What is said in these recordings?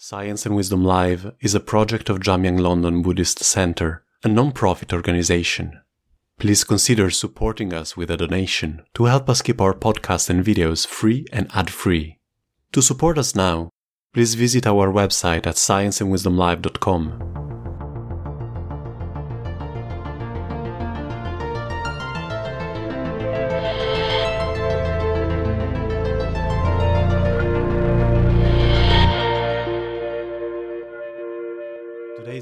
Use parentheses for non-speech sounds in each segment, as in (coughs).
Science and Wisdom Live is a project of Jamyang London Buddhist Center, a non-profit organization. Please consider supporting us with a donation to help us keep our podcast and videos free and ad-free. To support us now, please visit our website at scienceandwisdomlive.com.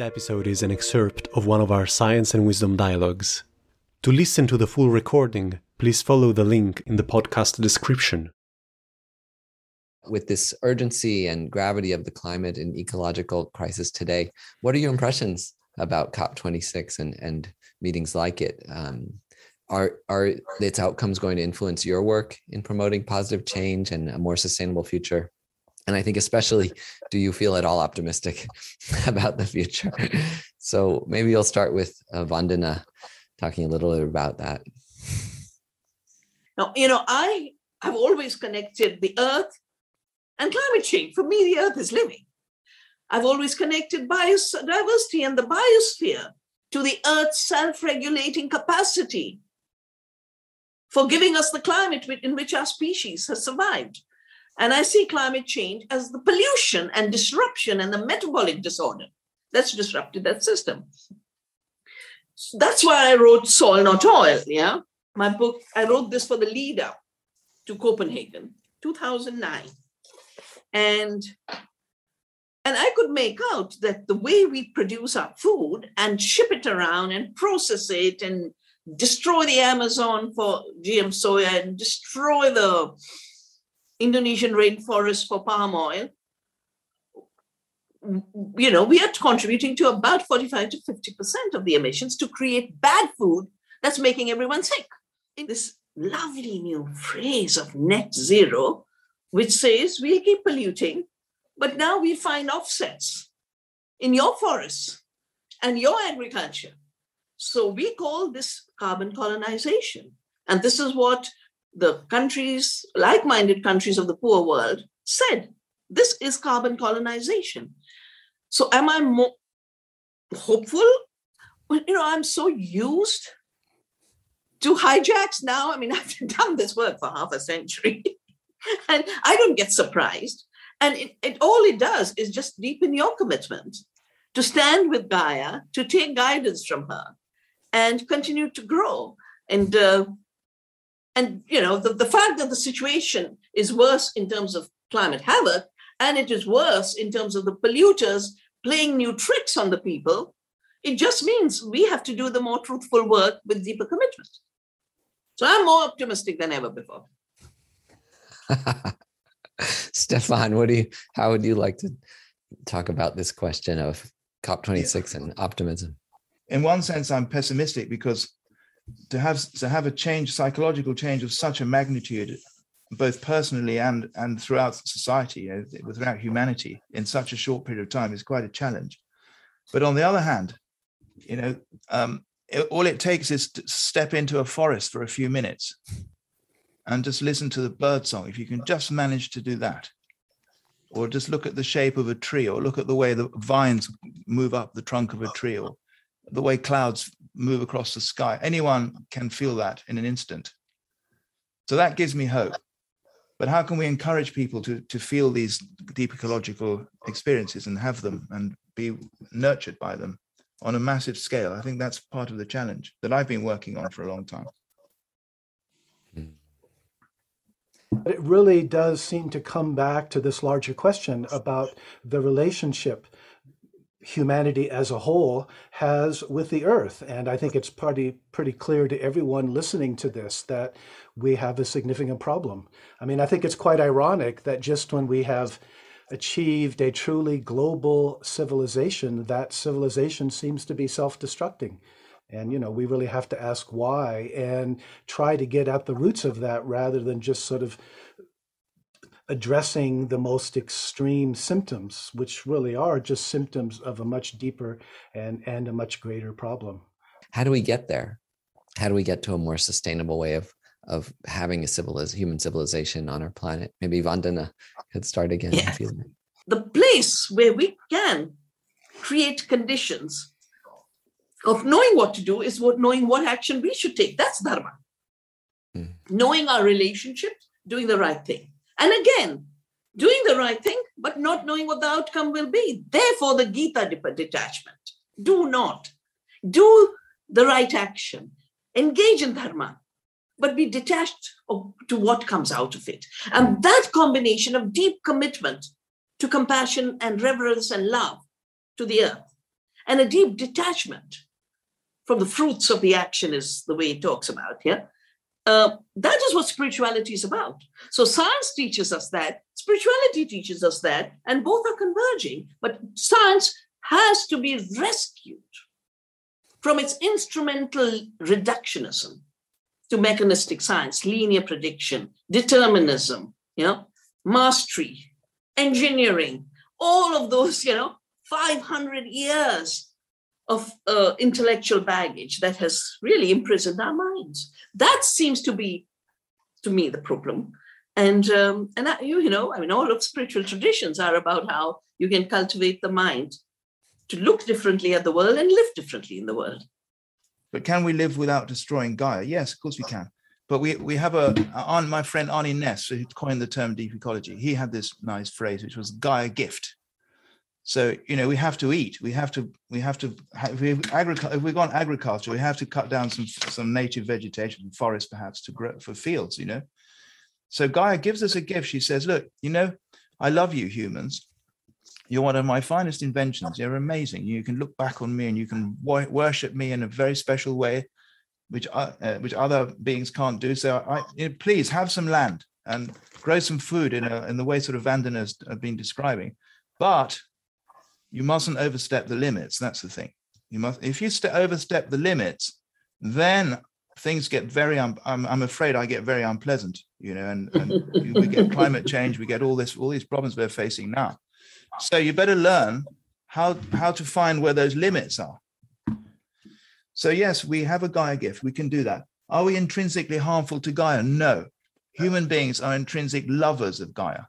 Today's episode is an excerpt of one of our Science and Wisdom dialogues. To listen to the full recording, please follow the link in the podcast description. With this urgency and gravity of the climate and ecological crisis today, what are your impressions about COP26 and, and meetings like it? Um, are, are its outcomes going to influence your work in promoting positive change and a more sustainable future? And i think especially do you feel at all optimistic (laughs) about the future? So maybe you'll start with uh, vandana talking a little bit about that. Now you know i have always connected the earth and climate change. For me the earth is living. I've always connected biodiversity and the biosphere to the earth's self-regulating capacity for giving us the climate in which our species has survived and I see climate change as the pollution and disruption and the metabolic disorder that's disrupted that system. So that's why I wrote Soil Not Oil. Yeah. My book, I wrote this for the lead up to Copenhagen, 2009. And and I could make out that the way we produce our food and ship it around and process it and destroy the Amazon for GM soya and destroy the Indonesian rainforest for palm oil, you know, we are contributing to about 45 to 50% of the emissions to create bad food that's making everyone sick. In this lovely new phrase of net zero, which says we'll keep polluting, but now we find offsets in your forests and your agriculture. So we call this carbon colonization. And this is what the countries, like minded countries of the poor world, said this is carbon colonization. So, am I more hopeful? Well, you know, I'm so used to hijacks now. I mean, (laughs) I've done this work for half a century (laughs) and I don't get surprised. And it, it, all it does is just deepen your commitment to stand with Gaia, to take guidance from her, and continue to grow. And uh, and you know, the, the fact that the situation is worse in terms of climate havoc, and it is worse in terms of the polluters playing new tricks on the people, it just means we have to do the more truthful work with deeper commitment. So I'm more optimistic than ever before. (laughs) Stephan, what do you how would you like to talk about this question of COP26 yeah. and optimism? In one sense, I'm pessimistic because to have to have a change, psychological change of such a magnitude, both personally and and throughout society, uh, throughout humanity, in such a short period of time, is quite a challenge. But on the other hand, you know, um, it, all it takes is to step into a forest for a few minutes and just listen to the bird song. If you can just manage to do that, or just look at the shape of a tree, or look at the way the vines move up the trunk of a tree, or the way clouds move across the sky. Anyone can feel that in an instant. So that gives me hope. But how can we encourage people to, to feel these deep ecological experiences and have them and be nurtured by them on a massive scale? I think that's part of the challenge that I've been working on for a long time. But it really does seem to come back to this larger question about the relationship humanity as a whole has with the earth. And I think it's pretty pretty clear to everyone listening to this that we have a significant problem. I mean, I think it's quite ironic that just when we have achieved a truly global civilization, that civilization seems to be self-destructing. And you know, we really have to ask why and try to get at the roots of that rather than just sort of addressing the most extreme symptoms, which really are just symptoms of a much deeper and, and a much greater problem. How do we get there? How do we get to a more sustainable way of of having a civiliz- human civilization on our planet? Maybe Vandana could start again. Yeah. the place where we can create conditions of knowing what to do is what knowing what action we should take. That's dharma. Mm. Knowing our relationships, doing the right thing. And again, doing the right thing, but not knowing what the outcome will be. Therefore, the Gita detachment. Do not. Do the right action. Engage in dharma, but be detached to what comes out of it. And that combination of deep commitment to compassion and reverence and love to the earth, and a deep detachment from the fruits of the action, is the way it talks about here. Uh, that is what spirituality is about. So science teaches us that, spirituality teaches us that, and both are converging. But science has to be rescued from its instrumental reductionism to mechanistic science, linear prediction, determinism, you know, mastery, engineering, all of those, you know, 500 years of uh, intellectual baggage that has really imprisoned our minds. That seems to be, to me, the problem. And um, and I, you, you know, I mean, all of spiritual traditions are about how you can cultivate the mind to look differently at the world and live differently in the world. But can we live without destroying Gaia? Yes, of course we can. But we, we have a, on my friend Arne Naess, who coined the term deep ecology, he had this nice phrase, which was Gaia gift. So, you know, we have to eat, we have to, we have to, if we, agric- if we go on agriculture, we have to cut down some, some native vegetation, forests perhaps to grow for fields, you know. So Gaia gives us a gift. She says, look, you know, I love you humans. You're one of my finest inventions. You're amazing. You can look back on me and you can worship me in a very special way which uh, uh, which other beings can't do. So I, you know, please have some land and grow some food in a, in the way sort of Vandana's have been describing, but you mustn't overstep the limits. That's the thing. You must if you st- overstep the limits, then things get very. Un- I'm, I'm afraid I get very unpleasant. You know, and, and (laughs) we get climate change. We get all this all these problems we're facing now. So you better learn how how to find where those limits are so, yes, we have a Gaia gift. We can do that. Are we intrinsically harmful to Gaia? No. Human beings are intrinsic lovers of Gaia.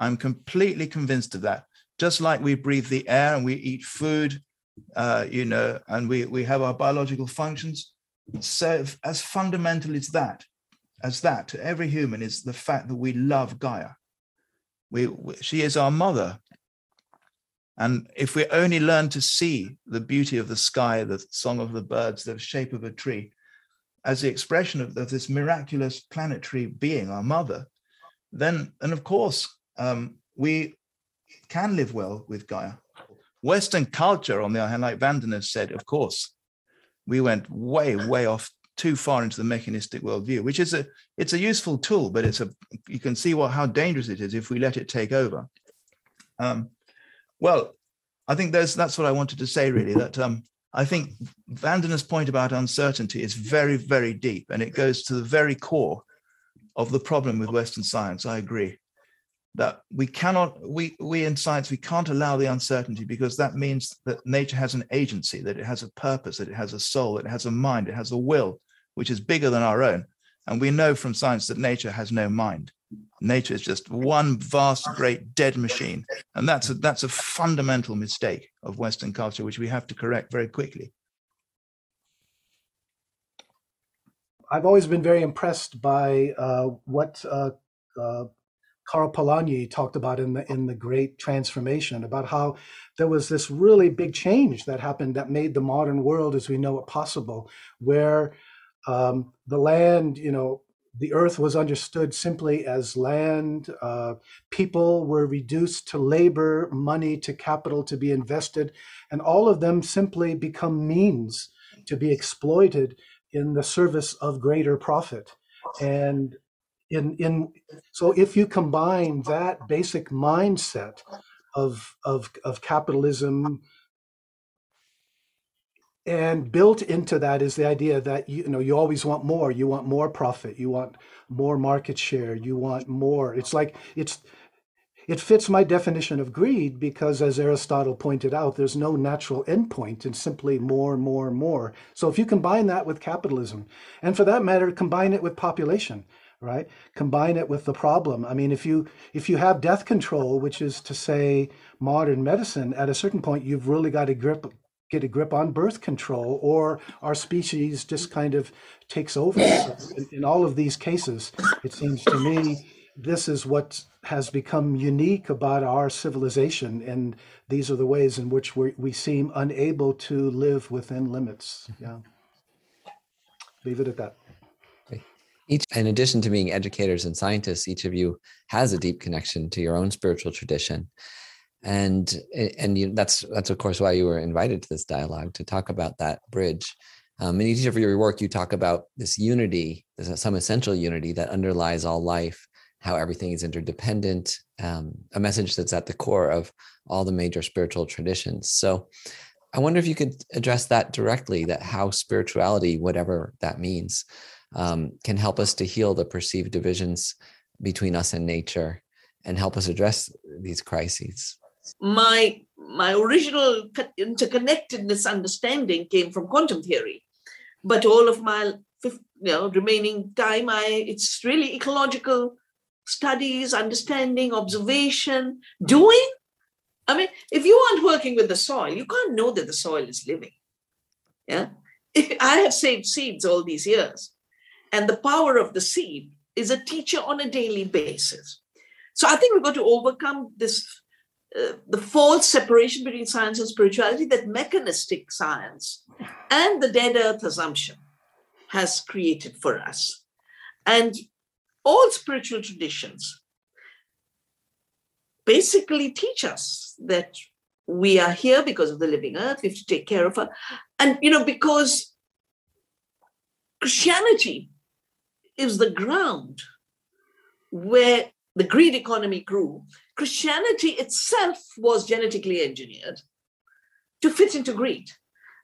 I'm completely convinced of that. Just like we breathe the air and we eat food, uh, you know, and we, we have our biological functions. So, as fundamental as that, as that to every human is the fact that we love Gaia. We, we, she is our mother. And if we only learn to see the beauty of the sky, the song of the birds, the shape of a tree, as the expression of, of this miraculous planetary being, our mother, then, and of course, um, we can live well with Gaia. Western culture, on the other hand, like Vandana said, of course, we went way, way off too far into the mechanistic worldview, which is a it's a useful tool, but it's a you can see what how dangerous it is if we let it take over. Um, well, I think there's that's what I wanted to say really. That um, I think Vandana's point about uncertainty is very, very deep, and it goes to the very core of the problem with Western science. I agree that we cannot we we in science we can't allow the uncertainty because that means that nature has an agency that it has a purpose that it has a soul that it has a mind it has a will which is bigger than our own. And we know from science that nature has no mind. Nature is just one vast great dead machine. And that's a that's a fundamental mistake of western culture which we have to correct very quickly. I've always been very impressed by uh, what uh, uh, Karl Polanyi talked about in the in the Great Transformation about how there was this really big change that happened that made the modern world as we know it possible, where um, the land, you know, the earth was understood simply as land. Uh, people were reduced to labor, money to capital to be invested, and all of them simply become means to be exploited in the service of greater profit. And in in so if you combine that basic mindset of of of capitalism and built into that is the idea that you, you know you always want more. You want more profit. You want more market share. You want more. It's like it's it fits my definition of greed because as aristotle pointed out there's no natural endpoint it's simply more more more. So if you combine that with capitalism and for that matter combine it with population right? Combine it with the problem. I mean, if you if you have death control, which is to say modern medicine, at a certain point you've really got to grip get a grip on birth control, or our species just kind of takes over. in, in all of these cases, it seems to me this is what has become unique about our civilization, and these are the ways in which we we seem unable to live within limits. Yeah. Leave it at that each in addition to being educators and scientists each of you has a deep connection to your own spiritual tradition. And and you, that's that's of course why you were invited to this dialogue to talk about that bridge. Um, in each of your work you talk about this unity some essential unity that underlies all life how everything is interdependent um, a message that's at the core of all the major spiritual traditions. So i wonder if you could address that directly that how spirituality whatever that means um, can help us to heal the perceived divisions between us and nature and help us address these crises. My my original interconnectedness understanding came from quantum theory but all of my you know remaining time i it's really ecological studies understanding observation doing? I mean if you aren't working with the soil you can't know that the soil is living yeah? (laughs) I have saved seeds all these years and the power of the seed is a teacher on a daily basis. So I think we've got to overcome this uh, the false separation between science and spirituality that mechanistic science and the dead earth assumption has created for us. And all spiritual traditions basically teach us that we are here because of the living earth, we have to take care of her. And, you know, because Christianity is the ground where the greed economy grew. Christianity itself was genetically engineered to fit into greed.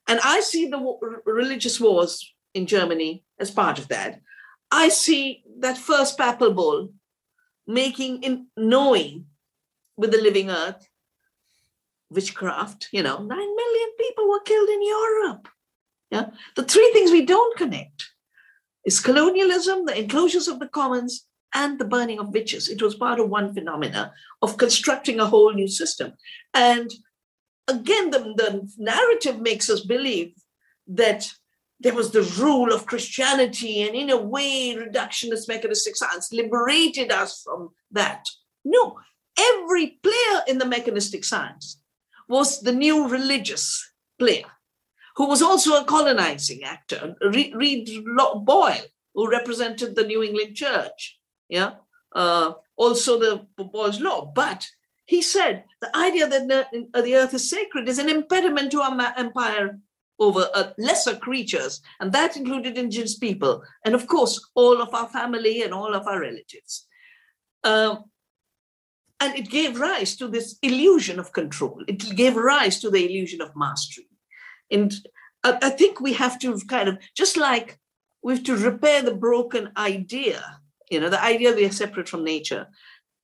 And I see the religious wars in Germany as part of that. I see that first papal bull making in knowing with the living earth witchcraft you know 9 million people were killed in europe yeah the three things we don't connect is colonialism, the enclosures of the commons, and the burning of witches. It was part of one phenomena of constructing a whole new system. And again, the, the narrative makes us believe that there was the rule of Christianity, and in a way, reductionist mechanistic science liberated us from that. No, every player in the mechanistic science was the new religious player who was also a colonizing actor. Reed Boyle, who represented the New England Church. Yeah, uh, also the Boyle's Law. But he said the idea that the, earth is sacred is an impediment to our empire over uh, lesser creatures, and that included indigenous people, and of course, all of our family and all of our relatives. Um, and it gave rise to this illusion of control. It gave rise to the illusion of mastery. And I think we have to kind of, just like we have to repair the broken idea, you know, the idea we are separate from nature,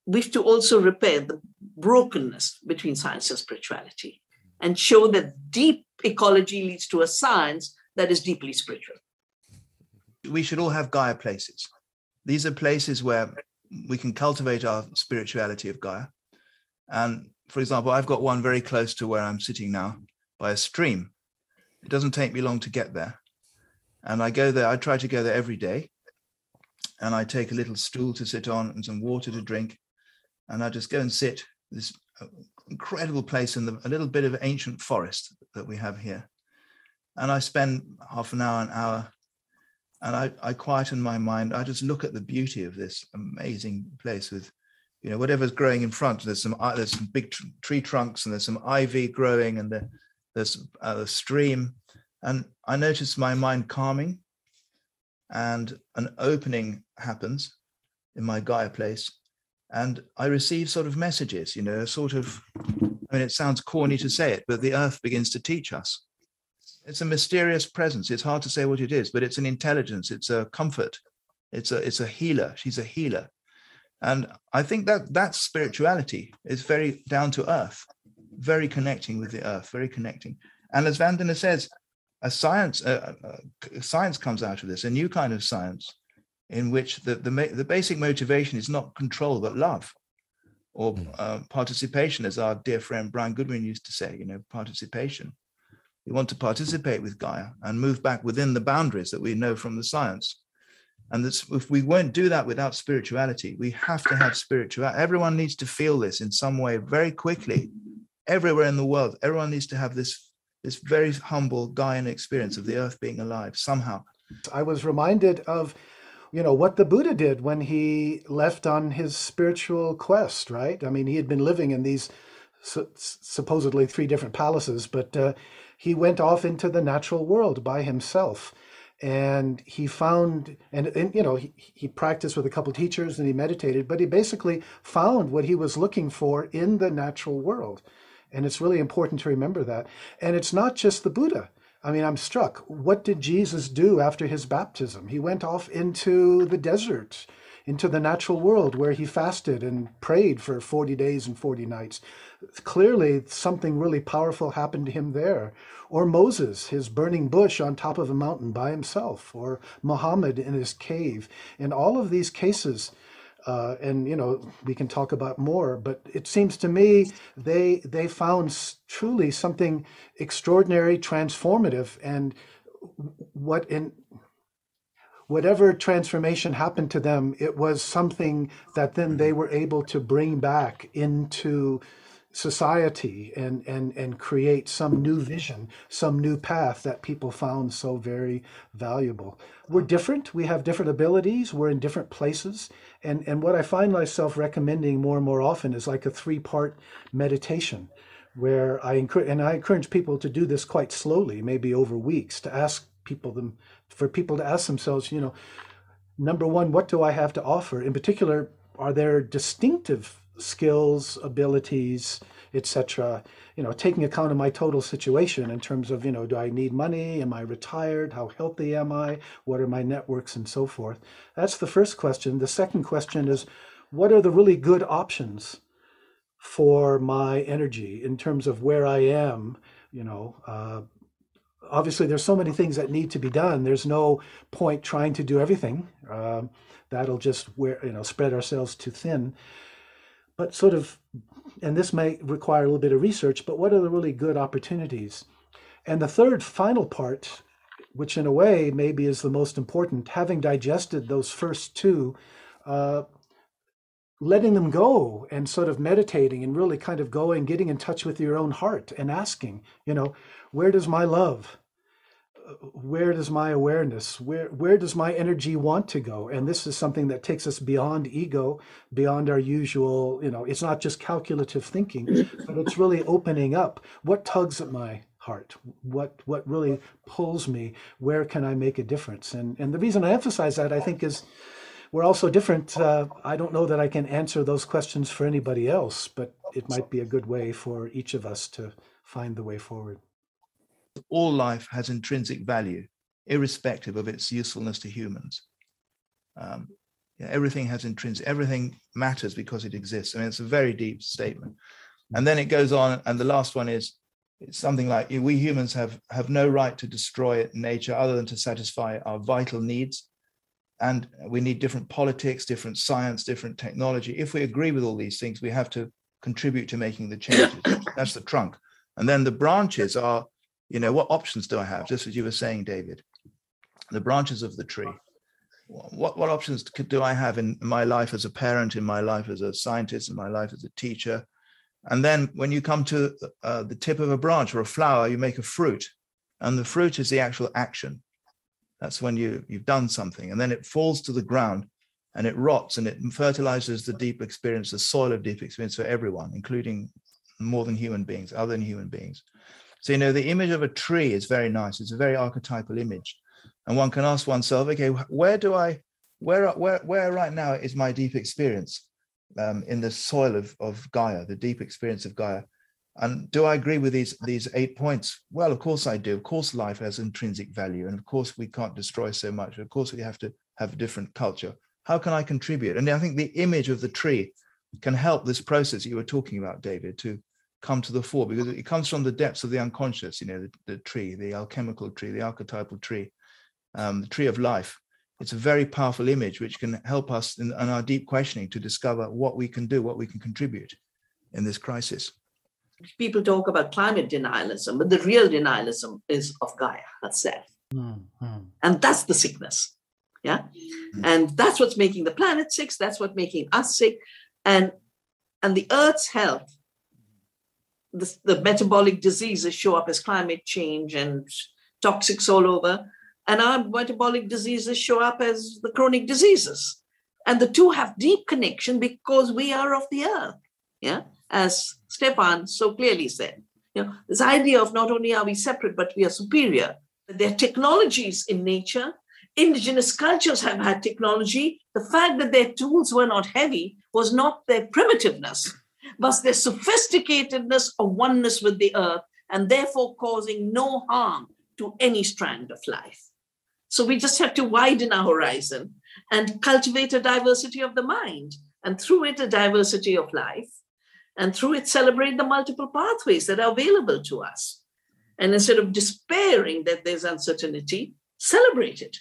we have to also repair the brokenness between science and spirituality and show that deep ecology leads to a science that is deeply spiritual. We should all have Gaia places. These are places where we can cultivate our spirituality of Gaia. And for example, I've got one very close to where I'm sitting now by a stream. It doesn't take me long to get there. And I go there, I try to go there every day. And I take a little stool to sit on and some water to drink. And I just go and sit this uh, incredible place in the, a little bit of ancient forest that we have here. And I spend half an hour, an hour, and I, I quieten my mind. I just look at the beauty of this amazing place with, you know, whatever's growing in front. There's some uh, there's some big tree trunks and there's some ivy growing and the Uh, there's a stream, and I notice my mind calming, and an opening happens in my Gaia place, and I receive sort of messages, you know, sort of. I mean, it sounds corny to say it, but the earth begins to teach us. It's a mysterious presence. It's hard to say what it is, but it's an intelligence. It's a comfort. It's a it's a healer. She's a healer, and I think that that's spirituality. It's very down to earth very connecting with the earth, very connecting. And as Vandana says, a science, a, a science comes out of this, a new kind of science in which the, the, the basic motivation is not control, but love or hmm. uh, participation, as our dear friend Brian Goodwin used to say, you know, participation. We want to participate with Gaia and move back within the boundaries that we know from the science. And that's, if we won't do that without spirituality, we have to have spirituality. Everyone needs to feel this in some way very quickly, everywhere in the world. Everyone needs to have this, this very humble Gaian experience of the earth being alive somehow. I was reminded of you know what the buddha did when he left on his spiritual quest right i mean he had been living in these su- supposedly three different palaces but uh, he went off into the natural world by himself and he found and, and you know he, he practiced with a couple teachers and he meditated but he basically found what he was looking for in the natural world and it's really important to remember that. And it's not just the buddha. I mean i'm struck. What did jesus do after his baptism? He went off into the desert into the natural world where he fasted and prayed for 40 days and 40 nights. Clearly something really powerful happened to him there. Or Moses, his burning bush on top of a mountain by himself, or Muhammad in his cave. In all of these cases, uh, and you know we can talk about more but it seems to me they they found truly something extraordinary transformative and what in whatever transformation happened to them it was something that then they were able to bring back into society and and and create some new vision some new path that people found so very valuable. We're different. We have different abilities. We're in different places. And and what i find myself recommending more and more often is like a three part meditation where i encourage and i encourage people to do this quite slowly maybe over weeks to ask people them for people to ask themselves you know number one what do i have to offer? In particular are there distinctive skills, abilities, etc. You know, taking account of my total situation in terms of, you know, do I need money? Am I retired? How healthy am I? What are my networks and so forth? That's the first question. The second question is, what are the really good options for my energy in terms of where I am? You know, uh, obviously there's so many things that need to be done. There's no point trying to do everything. Um, that'll just wear, you know, spread ourselves too thin but sort of, and this may require a little bit of research, but what are the really good opportunities? And the third, final part, which in a way maybe is the most important, having digested those first two, uh, letting them go and sort of meditating and really kind of going, getting in touch with your own heart and asking, you know, where does my love? Where does my awareness where where does my energy want to go? And this is something that takes us beyond ego beyond our usual you know it's not just calculative thinking but it's really opening up. What tugs at my heart? What what really pulls me? Where can i make a difference? And and the reason i emphasize that i think is we're also different uh, i don't know that i can answer those questions for anybody else but it might be a good way for each of us to find the way forward all life has intrinsic value, irrespective of its usefulness to humans. Um, yeah, everything has intrinsic, everything matters because it exists. I mean, it's a very deep statement. And then it goes on, and the last one is it's something like we humans have have no right to destroy nature other than to satisfy our vital needs. And we need different politics, different science, different technology. If we agree with all these things, we have to contribute to making the changes. (coughs) That's the trunk. And then the branches are you know what options do i have? Just as you were saying david the branches of the tree. What what options do i have in my life as a parent in my life as a scientist in my life as a teacher? And then when you come to uh, the tip of a branch or a flower you make a fruit and the fruit is the actual action. That's when you you've done something and then it falls to the ground and it rots and it fertilizes the deep experience the soil of deep experience for everyone including more than human beings other than human beings so, you know, the image of a tree is very nice. It's a very archetypal image. And one can ask oneself, okay, where do I, where, where, where right now is my deep experience um, in the soil of, of Gaia, the deep experience of Gaia? And do I agree with these, these eight points? Well, of course I do. Of course, life has intrinsic value. And of course, we can't destroy so much. Of course, we have to have a different culture. How can I contribute? And I think the image of the tree can help this process you were talking about, David, to come to the fore because it comes from the depths of the unconscious, you know, the, the tree, the alchemical tree, the archetypal tree, um, the tree of life it's a very powerful image which can help us in, in our deep questioning to discover what we can do, what we can contribute in this crisis. People talk about climate denialism, but the real denialism is of Gaia herself. Mm-hmm. And that's the sickness. Yeah. Mm-hmm. And that's what's making the planet sick. That's what's making us sick. And and the earth's health, the, the metabolic diseases show up as climate change and toxics all over and our metabolic diseases show up as the chronic diseases. And the two have deep connection because we are of the earth. Yeah, as Stephan so clearly said. You know, this idea of not only are we separate, but we are superior. There are technologies in nature. Indigenous cultures have had technology. The fact that their tools were not heavy was not their primitiveness, but their sophisticatedness of oneness with the earth, and therefore causing no harm to any strand of life. So we just have to widen our horizon and cultivate a diversity of the mind, and through it, a diversity of life, and through it, celebrate the multiple pathways that are available to us. And instead of despairing that there's uncertainty, celebrate it.